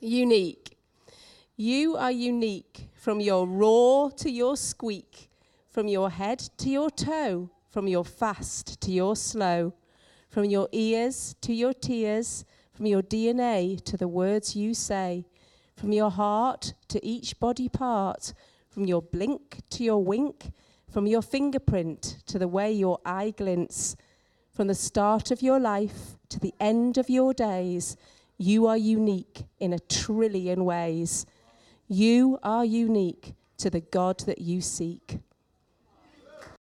Unique. You are unique from your roar to your squeak, from your head to your toe, from your fast to your slow, from your ears to your tears, from your DNA to the words you say, from your heart to each body part, from your blink to your wink, from your fingerprint to the way your eye glints, from the start of your life to the end of your days, you are unique in a trillion ways. You are unique to the God that you seek.